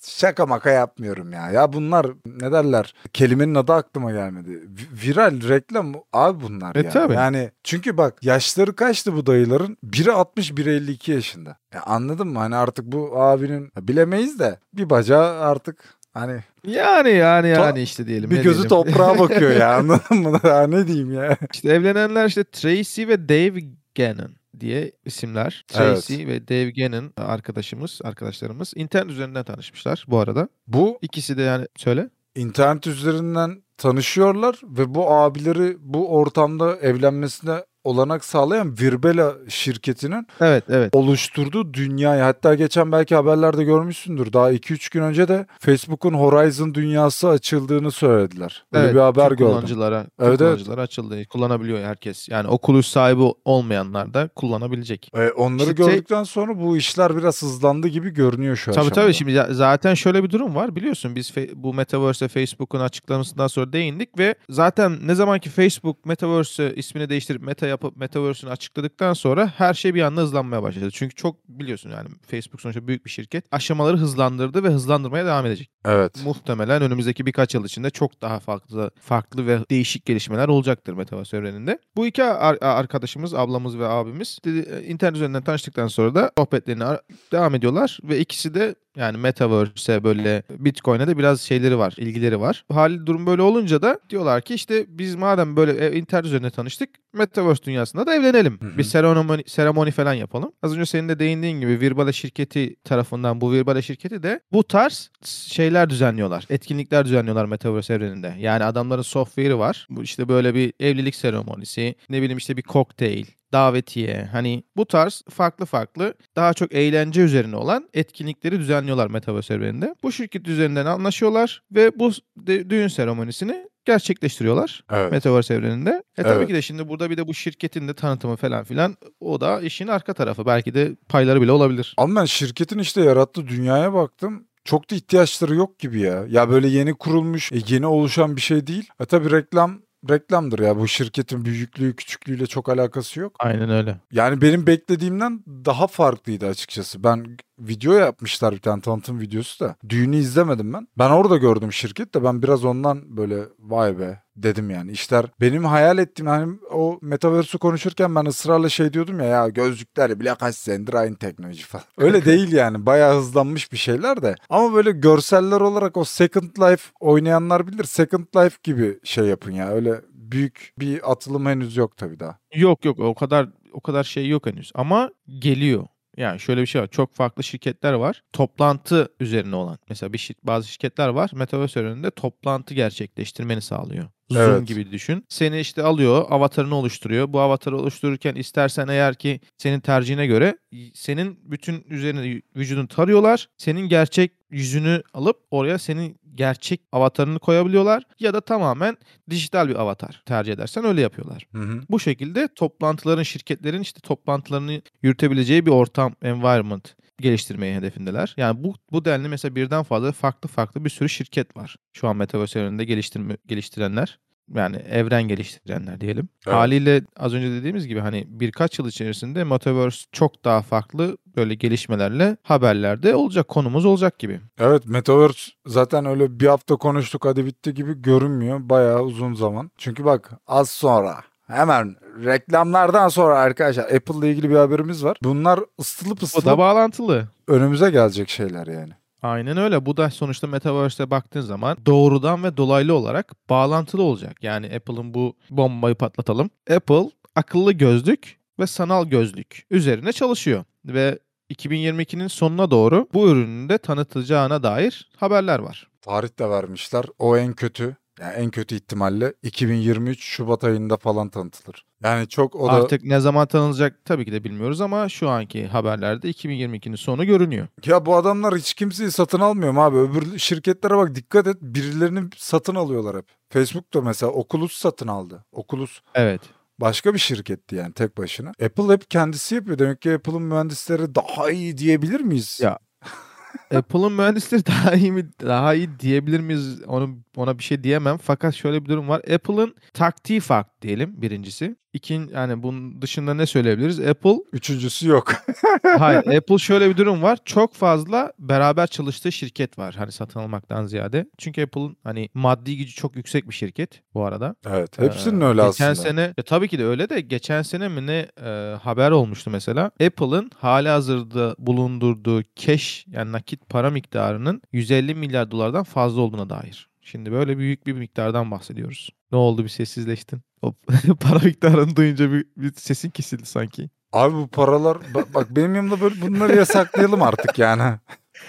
şaka maka yapmıyorum ya. Ya bunlar ne derler? Kelimenin adı aklıma gelmedi. Vi- Viral reklam abi bunlar E, ya. tabii. Yani çünkü bak yaşları kaçtı bu dayıların? Biri 60 biri 52 yaşında. Ya anladın mı? Hani artık bu abinin bilemeyiz de bir bacağı artık hani Yani yani To- yani işte diyelim. bir gözü diyelim. toprağa bakıyor ya anladın mı? Ya ne diyeyim ya. İşte evlenenler işte Tracy ve Dave Gannon diye isimler. Tracy ve Dave Gannon arkadaşımız, arkadaşlarımız internet üzerinden tanışmışlar bu arada. Bu İkisi de yani söyle. internet üzerinden tanışıyorlar ve bu abileri bu ortamda evlenmesine olanak sağlayan Virbela şirketinin Evet evet. oluşturduğu dünyayı hatta geçen belki haberlerde görmüşsündür. Daha 2-3 gün önce de Facebook'un Horizon dünyası açıldığını söylediler. Böyle evet, bir haber gördüm. Kullanıcılara, Evet, evet. kullanıcılara açıldı. Kullanabiliyor herkes. Yani Oculus sahibi olmayanlar da kullanabilecek. E, onları İşte te- gördükten sonra bu işler biraz hızlandı gibi görünüyor şu Tabii aşamada. tabii şimdi za- zaten şöyle bir durum var biliyorsun biz bu Metaverse Facebook'un açıklamasından sonra değindik ve zaten ne zamanki Facebook Metaverse ismini değiştirip Meta yapıp Metaverse'ünü açıkladıktan sonra her şey bir anda hızlanmaya başladı. Çünkü çok biliyorsun yani Facebook sonuçta büyük bir şirket. Aşamaları hızlandırdı ve hızlandırmaya devam edecek. Evet. Muhtemelen önümüzdeki birkaç yıl içinde çok daha farklı farklı ve değişik gelişmeler olacaktır Metaverse evreninde. Bu iki ar- arkadaşımız, ablamız ve abimiz dedi- internet üzerinden tanıştıktan sonra da sohbetlerine ar- devam ediyorlar ve ikisi de yani Metaverse'e böyle Bitcoin'e de biraz şeyleri var, ilgileri var. Hali durum böyle olunca da diyorlar ki işte biz madem böyle e, internet üzerinde tanıştık, Metaverse dünyasında da evlenelim. Hı hı. Bir seremoni, seremoni falan yapalım. Az önce senin de değindiğin gibi Virbale şirketi tarafından bu Virbale şirketi de bu tarz şeyler düzenliyorlar. Etkinlikler düzenliyorlar Metaverse evreninde. Yani adamların software'i var. Bu işte böyle bir evlilik seremonisi, ne bileyim işte bir kokteyl, davetiye hani bu tarz farklı farklı daha çok eğlence üzerine olan etkinlikleri düzenliyorlar Metaverse evreninde. Bu şirket üzerinden anlaşıyorlar ve bu düğün seremonisini gerçekleştiriyorlar Evet. Metaverse evreninde. E tabii Evet. ki de şimdi burada bir de bu şirketin de tanıtımı falan filan o da işin arka tarafı. Belki de payları bile olabilir. Ama ben şirketin işte yarattığı dünyaya baktım. Çok da ihtiyaçları yok gibi ya. Ya böyle yeni kurulmuş, e, yeni oluşan bir şey değil. E tabii reklam reklamdır ya. Bu şirketin büyüklüğü, küçüklüğüyle çok alakası yok. Aynen öyle. Yani benim beklediğimden daha farklıydı açıkçası. Ben video yapmışlar bir tane tanıtım videosu da. Düğünü izlemedim ben. Ben orada gördüm şirket de ben biraz ondan böyle vay be dedim yani. İşler benim hayal ettiğim hani o metaverse'ü konuşurken ben ısrarla şey diyordum ya ya gözlükler bile kaç senedir aynı teknoloji falan. Öyle değil yani. Bayağı hızlanmış bir şeyler de. Ama böyle görseller olarak o Second Life oynayanlar bilir. Second Life gibi şey yapın ya. Öyle büyük bir atılım henüz yok tabii daha. Yok yok o kadar o kadar şey yok henüz ama geliyor. Yani şöyle bir şey var. Çok farklı şirketler var. Toplantı üzerine olan. Mesela bir şir- bazı şirketler var. Metaverse önünde toplantı gerçekleştirmeni sağlıyor. Zoom Evet. gibi düşün. Seni işte alıyor, avatarını oluşturuyor. Bu avatarı oluştururken istersen eğer ki senin tercihine göre senin bütün üzerine vücudunu tarıyorlar. Senin gerçek yüzünü alıp oraya senin gerçek avatarını koyabiliyorlar ya da tamamen dijital bir avatar tercih edersen öyle yapıyorlar. Hı hı. Bu şekilde toplantıların, şirketlerin işte toplantılarını yürütebileceği bir ortam, environment geliştirmeyi hedefindeler. Yani bu bu denli mesela birden fazla farklı farklı bir sürü şirket var. Şu an Metaverse evreninde geliştirme, geliştirenler. Yani evren geliştirenler diyelim. Evet. Haliyle az önce dediğimiz gibi hani birkaç yıl içerisinde Metaverse çok daha farklı böyle gelişmelerle haberlerde olacak, konumuz olacak gibi. Evet Metaverse zaten öyle bir hafta konuştuk hadi bitti gibi görünmüyor. Bayağı uzun zaman. Çünkü bak az sonra hemen reklamlardan sonra arkadaşlar Apple ile ilgili bir haberimiz var. Bunlar ısıtılıp O da ısıtılıp bağlantılı. önümüze gelecek şeyler yani. Aynen öyle. Bu da sonuçta Metaverse'e baktığın zaman doğrudan ve dolaylı olarak bağlantılı olacak. Yani Apple'ın bu bombayı patlatalım. Apple akıllı gözlük ve sanal gözlük üzerine çalışıyor. Ve 2022'nin sonuna doğru bu ürünün de tanıtılacağına dair haberler var. Tarih de vermişler. O en kötü. Yani en kötü ihtimalle 2023 Şubat ayında falan tanıtılır. Yani çok o da Artık ne zaman tanınacak tabii ki de bilmiyoruz ama şu anki haberlerde 2022'nin sonu görünüyor. ya bu adamlar hiç kimseyi satın almıyor abi? Öbür şirketlere bak dikkat et birilerini satın alıyorlar hep. Facebook da mesela Oculus satın aldı. Oculus Evet. başka bir şirketti yani tek başına. Apple hep kendisi yapıyor. Demek ki Apple'ın mühendisleri daha iyi diyebilir miyiz? Ya, Apple'ın mühendisleri daha iyi mi daha iyi diyebilir miyiz? Onu ona bir şey diyemem. Fakat şöyle bir durum var. Apple'ın taktiği farklı diyelim birincisi. İkin yani bunun dışında ne söyleyebiliriz? Apple Üçüncüsü yok. hayır Apple şöyle bir durum var. Çok fazla beraber çalıştığı şirket var. Hani satın almaktan ziyade. Çünkü Apple'ın hani maddi gücü çok yüksek bir şirket bu arada. evet hepsinin Ee, öyle geçen aslında. sene e, tabii ki de öyle de geçen sene mi ne e, haber olmuştu mesela. Apple'ın hali hazırda bulundurduğu cash yani nakit para miktarının 150 milyar dolardan fazla olduğuna dair. Şimdi böyle büyük bir miktardan bahsediyoruz. Ne oldu bir sessizleştin? O para miktarını duyunca bir, bir sesin kesildi sanki. Abi bu paralar bak, bak benim yanımda böyle bunları yasaklayalım artık yani.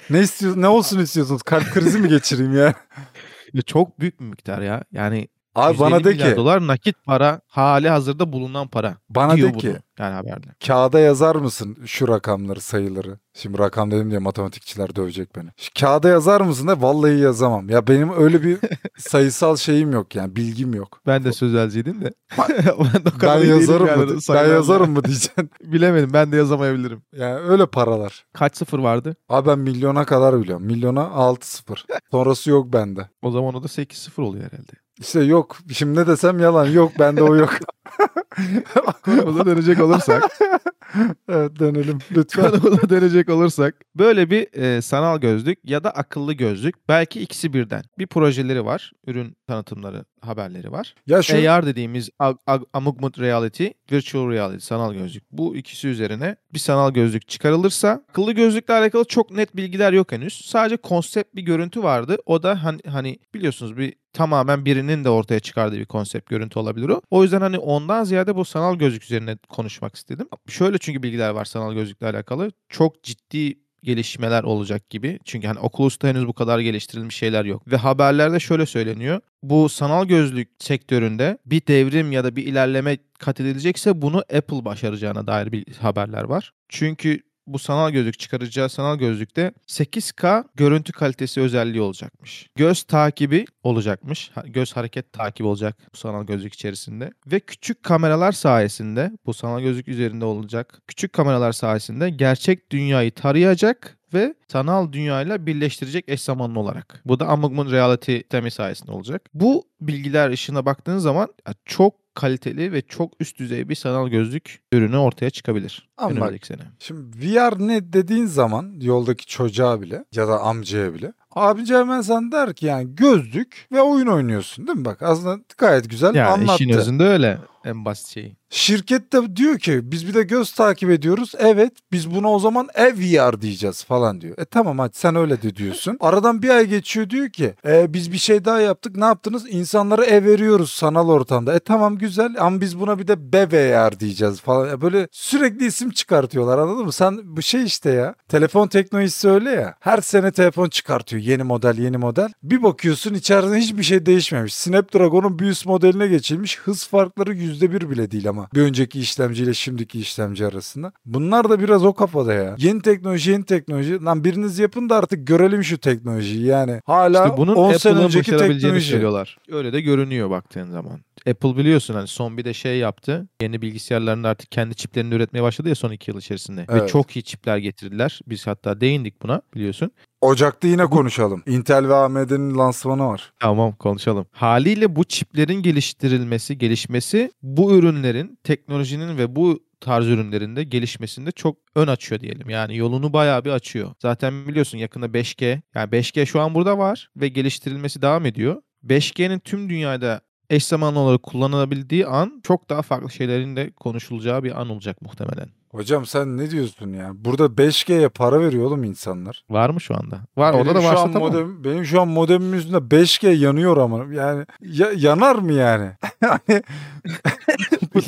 Ne istiyorsun? Ne olsun istiyorsunuz? Kalp krizi mi geçireyim ya? Ya çok büyük bir miktar ya. Yani Abi 150 bana de ki, dolar nakit para hali hazırda bulunan para. bana diyor de bunu ki yani haberde. kağıda yazar mısın şu rakamları, sayıları? Şimdi rakam dedim diye matematikçiler dövecek beni. Şu kağıda yazar mısın de vallahi yazamam. Ya benim öyle bir sayısal şeyim yok yani bilgim yok. Ben de sözelciydim de. ben, de Ben yazarım yani mı? Ben sayılarla. yazarım mı diyeceksin. Bilemedim. Ben de yazamayabilirim. Yani öyle paralar. Kaç sıfır vardı? Abi ben milyona kadar biliyorum. Milyona 6-0. Sonrası yok bende. O zaman o da 8-0 oluyor herhalde. İşte yok. Şimdi ne desem yalan. Yok bende o yok. Konumuza dönecek olursak. evet dönelim lütfen. konumuza dönecek olursak. Böyle bir e, sanal gözlük ya da akıllı gözlük. Belki ikisi birden. Bir projeleri var. Ürün tanıtımları, haberleri var. Ya şu AR dediğimiz ag- ag- augmented reality, virtual reality, sanal gözlük. Bu ikisi üzerine bir sanal gözlük çıkarılırsa akıllı gözlükle alakalı çok net bilgiler yok henüz. Sadece konsept bir görüntü vardı. O da hani, hani biliyorsunuz bir tamamen birinin de ortaya çıkardığı bir konsept görüntü olabilir o. O yüzden hani ondan ziyade bu sanal gözlük üzerine konuşmak istedim. Şöyle çünkü bilgiler var sanal gözlükle alakalı. Çok ciddi gelişmeler olacak gibi. Çünkü hani Oculus'ta henüz bu kadar geliştirilmiş şeyler yok. Ve haberlerde şöyle söyleniyor. Bu sanal gözlük sektöründe bir devrim ya da bir ilerleme kat edilecekse bunu Apple başaracağına dair bir haberler var. Çünkü bu sanal gözlük çıkaracağı sanal gözlükte 8K görüntü kalitesi özelliği olacakmış. Göz takibi olacakmış. Göz hareket takibi olacak bu sanal gözlük içerisinde. Ve küçük kameralar sayesinde bu sanal gözlük üzerinde olacak. Küçük kameralar sayesinde gerçek dünyayı tarayacak ve sanal dünyayla birleştirecek eş zamanlı olarak. Bu da augmented reality temi sayesinde olacak. Bu bilgiler ışığına baktığın zaman çok kaliteli ve çok üst düzey bir sanal gözlük ürünü ortaya çıkabilir. Ama önümüzdeki sene. Şimdi VR ne dediğin zaman yoldaki çocuğa bile ya da amcaya bile abici hemen sen der ki yani gözlük ve oyun oynuyorsun değil mi? Bak aslında gayet güzel Yani anlattı. işin özünde öyle en basit şeyi. Şirket de diyor ki biz bir de göz takip ediyoruz. Evet biz buna o zaman ev diyeceğiz falan diyor. E tamam hadi sen öyle de diyorsun. Aradan bir ay geçiyor diyor ki e, biz bir şey daha yaptık ne yaptınız? İnsanlara ev veriyoruz sanal ortamda. E tamam güzel ama biz buna bir de BVR diyeceğiz falan. Ya böyle sürekli isim çıkartıyorlar anladın mı? Sen bu şey işte ya telefon teknolojisi öyle ya. Her sene telefon çıkartıyor yeni model yeni model. Bir bakıyorsun içerisinde hiçbir şey değişmemiş. Snapdragon'un bir üst modeline geçilmiş. Hız farkları %1 bile değil ama bir önceki işlemciyle şimdiki işlemci arasında. Bunlar da biraz o kafada ya. Yeni teknoloji yeni teknoloji. Lan biriniz yapın da artık görelim şu teknolojiyi yani. Hala İşte bunun 10 sene önceki teknoloji. söylüyorlar. Öyle de görünüyor baktığın zaman. Apple biliyorsun hani son bir de şey yaptı. Yeni bilgisayarlarında artık kendi çiplerini üretmeye başladı ya son iki yıl içerisinde. Ve Evet. çok iyi çipler getirdiler. Biz hatta değindik buna biliyorsun. Ocak'ta yine konuşalım. Intel ve AMD'nin lansmanı var. Tamam konuşalım. Haliyle bu çiplerin geliştirilmesi, gelişmesi bu ürünlerin, teknolojinin ve bu tarz ürünlerinde gelişmesinde çok ön açıyor diyelim. Yani yolunu bayağı bir açıyor. Zaten biliyorsun yakında 5G, yani 5G şu an burada var ve geliştirilmesi devam ediyor. 5G'nin tüm dünyada eş zamanlı olarak kullanılabildiği an çok daha farklı şeylerin de konuşulacağı bir an olacak muhtemelen. Hocam sen ne diyorsun ya? Burada 5G'ye para veriyor oğlum insanlar. Var mı şu anda? Var orada Benim da varsa tamam. modem, benim şu an modemimin üstünde 5G yanıyor ama yani ya- yanar mı yani? Hani bu,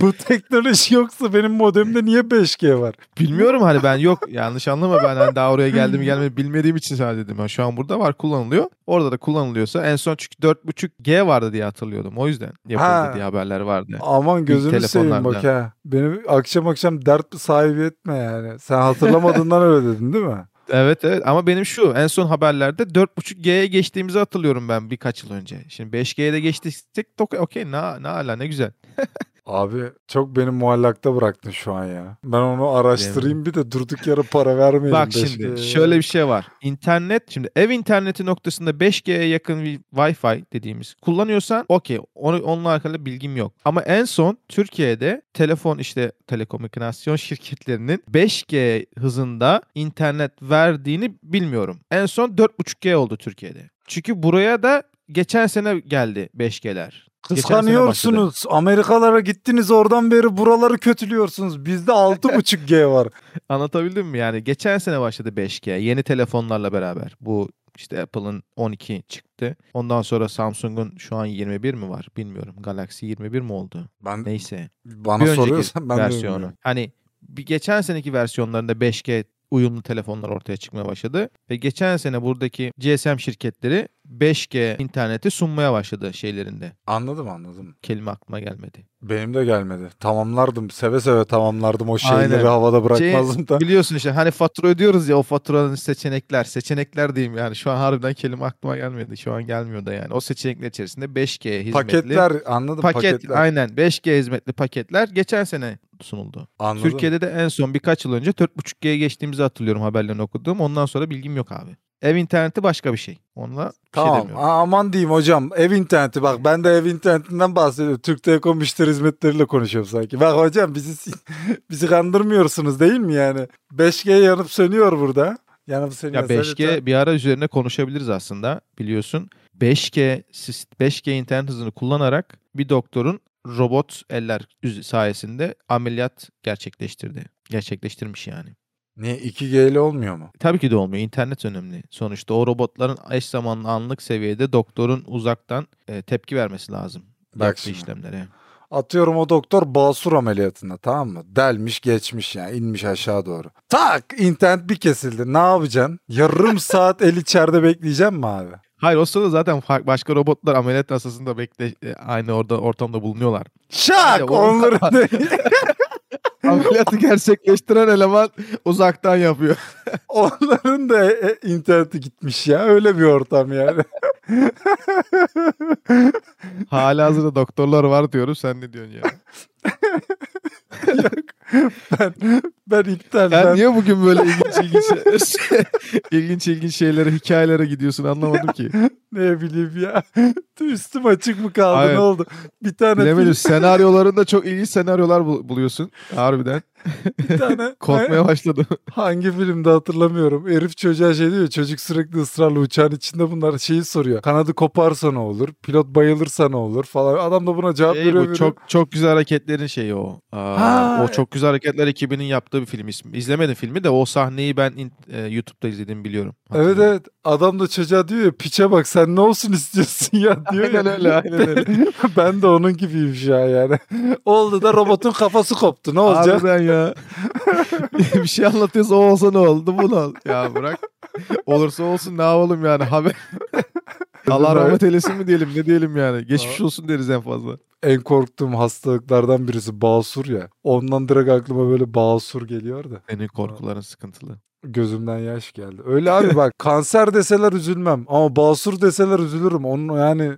bu teknoloji yoksa benim modemde niye 5G var? Bilmiyorum hani ben yok yanlış anlama ben hani daha oraya geldim gelmedi bilmediğim için sadece dedim. Yani şu an burada var kullanılıyor. Orada da kullanılıyorsa en son çünkü 4.5G vardı diye hatırlıyordum. O yüzden yapıldı Ha. diye haberler vardı. Aman gözünü seveyim bak ha. Beni akşam akşam dert sahibi etme yani. Sen hatırlamadığından öyle dedin değil mi? Evet evet ama benim şu en son haberlerde 4.5G'ye geçtiğimizi hatırlıyorum ben birkaç yıl önce. Şimdi 5G'ye de geçtiysek okey ne, ne hala ne güzel. Abi çok beni muallakta bıraktın şu an ya. Ben onu araştırayım bir de durduk yere para vermeyelim. Bak 5G'ye. şimdi şöyle bir şey var. İnternet şimdi ev interneti noktasında 5G'ye yakın bir Wi-Fi dediğimiz kullanıyorsan okey onu, onunla alakalı bilgim yok. Ama en son Türkiye'de telefon işte telekomünikasyon şirketlerinin 5G hızında internet verdiğini bilmiyorum. En son 4.5G oldu Türkiye'de. Çünkü buraya da geçen sene geldi 5G'ler. Kıskanıyorsunuz. Amerikalara gittiniz oradan beri buraları kötülüyorsunuz. Bizde 6.5G var. Anlatabildim mi? Yani geçen sene başladı 5G yeni telefonlarla beraber. Bu işte Apple'ın 12 çıktı. Ondan sonra Samsung'un şu an 21 mi var bilmiyorum. Galaxy 21 mi oldu? Ben Neyse. bana bir soruyorsan ben versiyonu. Hani bir geçen seneki versiyonlarında 5G uyumlu telefonlar ortaya çıkmaya başladı. Ve geçen sene buradaki GSM şirketleri 5G interneti sunmaya başladı şeylerinde. Anladım anladım. Kelime aklıma gelmedi. Benim de gelmedi. Tamamlardım. Seve seve tamamlardım. O şeyleri Aynen. havada bırakmazdım da. Biliyorsun işte hani fatura ödüyoruz ya o faturanın seçenekler. Seçenekler diyeyim yani şu an harbiden kelime aklıma gelmedi. Şu an gelmiyor da yani. O seçenekler içerisinde 5G hizmetli. Paketler anladım Paket paketler. aynen 5G hizmetli paketler geçen sene sunuldu. Anladım. Türkiye'de de en son birkaç yıl önce 4.5G'ye geçtiğimizi hatırlıyorum haberlerini okuduğum. Ondan sonra bilgim yok abi. Ev interneti başka bir şey. Onunla bir şey Tamam. demiyorum. Aa, aman diyeyim hocam. Ev interneti bak ben de ev internetinden bahsediyorum. Türk Telekom müşteri hizmetleriyle konuşuyorum sanki. Bak hocam bizi bizi kandırmıyorsunuz değil mi yani? 5G yanıp sönüyor burada. Yanıp sönüyor. Ya 5G bir ara üzerine konuşabiliriz aslında biliyorsun. 5G sis- 5G internet hızını kullanarak bir doktorun robot eller sayesinde ameliyat gerçekleştirdi. Gerçekleştirmiş yani. Niye 2G ile olmuyor mu? Tabii ki de olmuyor. İnternet önemli. Sonuçta o robotların eş zamanlı anlık seviyede doktorun uzaktan e, tepki vermesi lazım. Bak şimdi. işlemlere. Atıyorum o doktor basur ameliyatında tamam mı? Delmiş geçmiş yani inmiş aşağı doğru. Tak internet bir kesildi. Ne yapacaksın? Yarım saat el içeride bekleyeceğim mi abi? Hayır o sırada zaten başka robotlar ameliyat masasında bekle e, aynı orada ortamda bulunuyorlar. Şak o- onları Ameliyatı gerçekleştiren eleman uzaktan yapıyor. onların da e, e, interneti gitmiş ya. Öyle bir ortam yani. Hala hazırda doktorlar var diyoruz. Sen ne diyorsun ya? ben ben iptal. Sen ben, niye bugün böyle ilginç ilginç ilginç ilginç şeylere, hikayelere gidiyorsun anlamadım ki. ne bileyim ya. Üstüm açık mı kaldı Aynen. ne oldu? Bir tane Bilemedim. film, Senaryolarında çok ilginç senaryolar bul- buluyorsun. Harbiden. bir tane Korkmaya başladım. Hangi filmde hatırlamıyorum. Herif çocuğa şey diyor. Çocuk sürekli ısrarla uçağın içinde bunlar şeyi soruyor. Kanadı koparsa ne olur? Pilot bayılırsa ne olur falan. Adam da buna cevap Şey, veriyor. bu çok çok güzel hareketlerin şeyi o. Aa, Ha. O çok güzel hareketler ekibinin yaptığı bir film ismi. İzlemedim filmi de o sahneyi ben in- e, YouTube'da izledim biliyorum. Evet evet. Adam da çocuğa diyor ya piçe bak sen ne olsun istiyorsun ya diyor ya. Aynen öyle, aynen öyle. ben de onun gibiyim şu an yani. Oldu da robotun kafası koptu. Ne olacak? Harbiden ya. bir şey anlatıyorsa o olsa ne oldu bu ne oldu? Ya bırak. Olursa olsun ne yapalım yani haber. Allah rahmet eylesin mi diyelim ne diyelim yani. Geçmiş olsun deriz en fazla. En korktuğum hastalıklardan birisi basur ya. Ondan direkt aklıma böyle basur geliyor da. Senin korkuların sıkıntılı. Gözümden yaş geldi. Öyle abi bak kanser deseler üzülmem ama basur deseler üzülürüm. Onun yani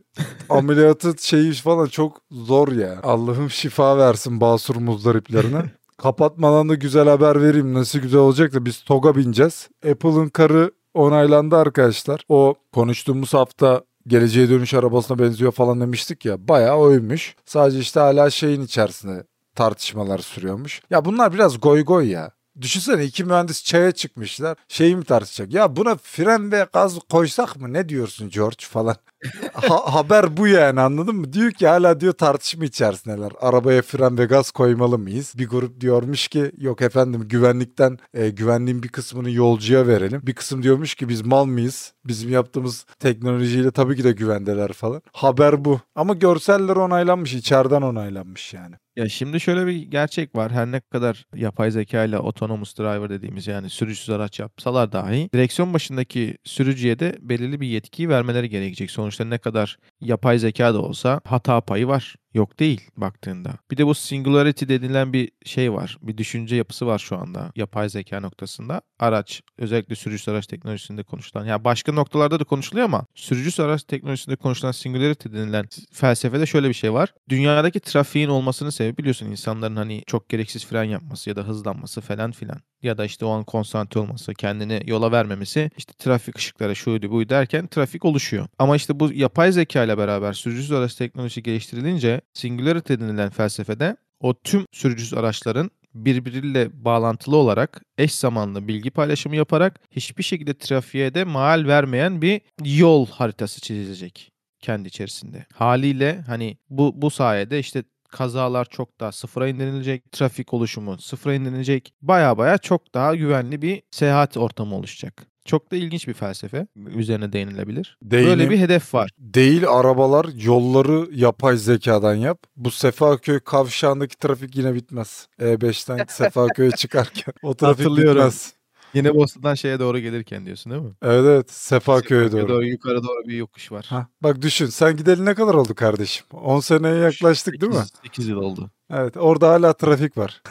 ameliyatı şeyi falan çok zor ya. Allah'ım şifa versin basur muzdariplerine. Kapatmadan da güzel haber vereyim. Nasıl güzel olacak da biz TOG'a bineceğiz. Apple'ın karı onaylandı arkadaşlar. O konuştuğumuz hafta geleceğe dönüş arabasına benziyor falan demiştik ya. Bayağı oymuş. Sadece işte hala şeyin içerisinde tartışmalar sürüyormuş. Ya bunlar biraz goy goy ya. Düşünsene iki mühendis çaya çıkmışlar. Şeyi mi tartışacak? Ya buna fren ve gaz koysak mı? Ne diyorsun George falan. Ha- haber bu yani anladın mı? Diyor ki hala diyor tartışma içerisindeler. Arabaya fren ve gaz koymalı mıyız? Bir grup diyormuş ki yok efendim güvenlikten e, güvenliğin bir kısmını yolcuya verelim. Bir kısım diyormuş ki biz mal mıyız? Bizim yaptığımız teknolojiyle tabii ki de güvendeler falan. Haber bu. Ama görseller onaylanmış. içeriden onaylanmış yani. Ya şimdi şöyle bir gerçek var. Her ne kadar yapay zeka ile autonomous driver dediğimiz yani sürücüsüz araç yapsalar dahi direksiyon başındaki sürücüye de belirli bir yetkiyi vermeleri gerekecek. Sonuçta ne kadar yapay zeka da olsa hata payı var. Yok değil baktığında. Bir de bu singularity denilen bir şey var. Bir düşünce yapısı var şu anda yapay zeka noktasında. Araç özellikle sürücüsüz araç teknolojisinde konuşulan. Ya başka noktalarda da konuşuluyor ama sürücüsüz araç teknolojisinde konuşulan singularity denilen felsefede şöyle bir şey var. Dünyadaki trafiğin olmasının sebebi biliyorsun insanların hani çok gereksiz fren yapması ya da hızlanması falan filan. Ya da işte o an konsantre olması, kendini yola vermemesi, işte trafik ışıkları şuydu buydu derken trafik oluşuyor. Ama işte bu yapay zeka ile beraber sürücüsüz araç teknolojisi geliştirilince singularity denilen felsefede o tüm sürücüsüz araçların birbiriyle bağlantılı olarak eş zamanlı bilgi paylaşımı yaparak hiçbir şekilde trafiğe de mal vermeyen bir yol haritası çizilecek kendi içerisinde. Haliyle hani bu bu sayede işte kazalar çok daha sıfıra indirilecek, trafik oluşumu sıfıra indirilecek. Baya baya çok daha güvenli bir seyahat ortamı oluşacak. Çok da ilginç bir felsefe. Üzerine değinilebilir. Böyle Değinim. bir hedef var. Değil arabalar yolları yapay zekadan yap. Bu Sefaköy kavşağındaki trafik yine bitmez. E5'ten Sefaköy'e çıkarken o trafik Hatırlıyorum. bitmez. Yine Boston'dan şeye doğru gelirken diyorsun değil mi? Evet evet Sefaköy'e doğru. Doğru, yukarı doğru bir yokuş var. Hah, bak düşün sen gideli ne kadar oldu kardeşim? 10 seneye yaklaştık değil mi? 8 yıl oldu. Evet orada hala trafik var.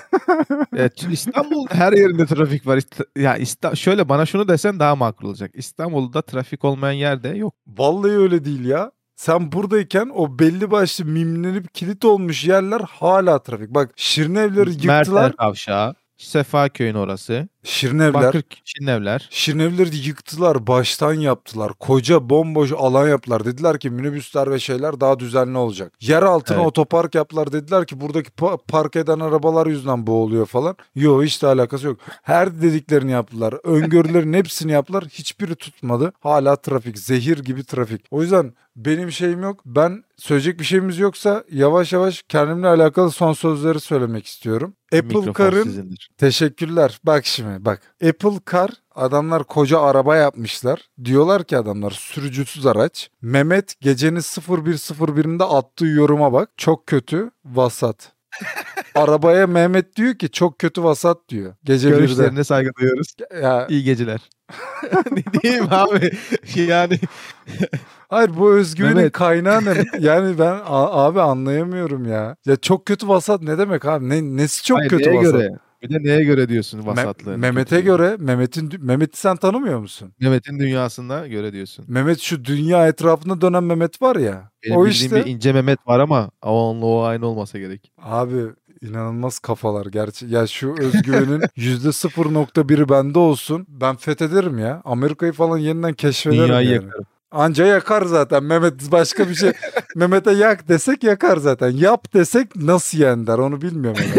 Evet, İstanbul her yerinde trafik var. Ya İsta- şöyle bana şunu desen daha makul olacak. İstanbul'da trafik olmayan yerde yok. Vallahi öyle değil ya. Sen buradayken o belli başlı mimlenip kilit olmuş yerler hala trafik. Bak Şirinevleri yıktılar. Merter Kavşağı, Sefaköy'ün orası, Şirinevler. Bakır Şirinevler. Şirinevleri yıktılar, baştan yaptılar. Koca bomboş alan yaptılar. Dediler ki minibüsler ve şeyler daha düzenli olacak. Yer altına Evet. otopark yaptılar. Dediler ki buradaki pa- park eden arabalar yüzünden boğuluyor falan. Yok hiç de alakası yok. Her dediklerini yaptılar. Öngörülerin hepsini yaptılar. Hiçbiri tutmadı. Hala trafik. Zehir gibi trafik. O yüzden benim şeyim yok. Ben söyleyecek bir şeyimiz yoksa yavaş yavaş kendimle alakalı son sözleri söylemek istiyorum. Apple Mikrofon Car'ın sizindir. Teşekkürler. Bak şimdi bak. Apple Car adamlar koca araba yapmışlar. Diyorlar ki adamlar sürücüsüz araç. Mehmet gecenin 01.01'inde attığı yoruma bak. Çok kötü vasat. Arabaya Mehmet diyor ki çok kötü vasat diyor. Gece 1'de. Görüşlerine saygı duyuyoruz. Ya, İyi geceler. ne diyeyim abi? Yani hayır bu özgüvenin Mehmet. kaynağı ne? Yani ben abi anlayamıyorum ya. Ya çok kötü vasat ne demek abi? Ne, nesi çok Hayır, kötü vasat? göre? Bir de neye göre diyorsun vasatlığını? Mehmet'e göre Mehmet'in Mehmet'i sen tanımıyor musun? Mehmet'in dünyasına göre diyorsun. Mehmet şu dünya etrafında dönen Mehmet var ya. Benim o bildiğim işte bir ince Mehmet var ama onunla o aynı olmasa gerek. abi inanılmaz kafalar gerçi. Ya şu özgüvenin %0.1'i bende olsun. Ben fethederim ya. Amerika'yı falan yeniden keşfederim Dünyayı yani. yakarım. Anca yakar zaten. Mehmet başka bir şey. Mehmet'e yak desek yakar zaten. Yap desek nasıl yen der onu bilmiyorum.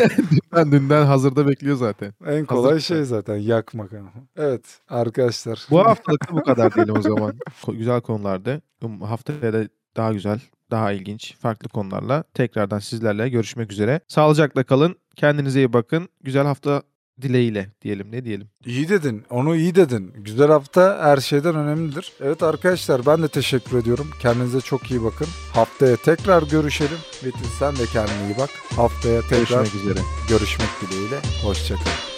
Ben dünden hazırda bekliyor zaten. en kolay Hazır. şey zaten yakmak. Evet arkadaşlar. Bu haftalık da bu kadar diyelim o zaman. Güzel konulardı. Um, Haftaya da daha güzel, daha ilginç, farklı konularla tekrardan sizlerle görüşmek üzere. Sağlıcakla kalın. Kendinize iyi bakın. Güzel hafta dileğiyle diyelim. Ne diyelim? İyi dedin. Onu iyi dedin. Güzel hafta her şeyden önemlidir. Evet arkadaşlar ben de teşekkür ediyorum. Kendinize çok iyi bakın. Haftaya tekrar görüşelim. Metin sen de kendine iyi bak. Haftaya tekrar Görüşmek üzere. görüşmek dileğiyle. Hoşçakalın.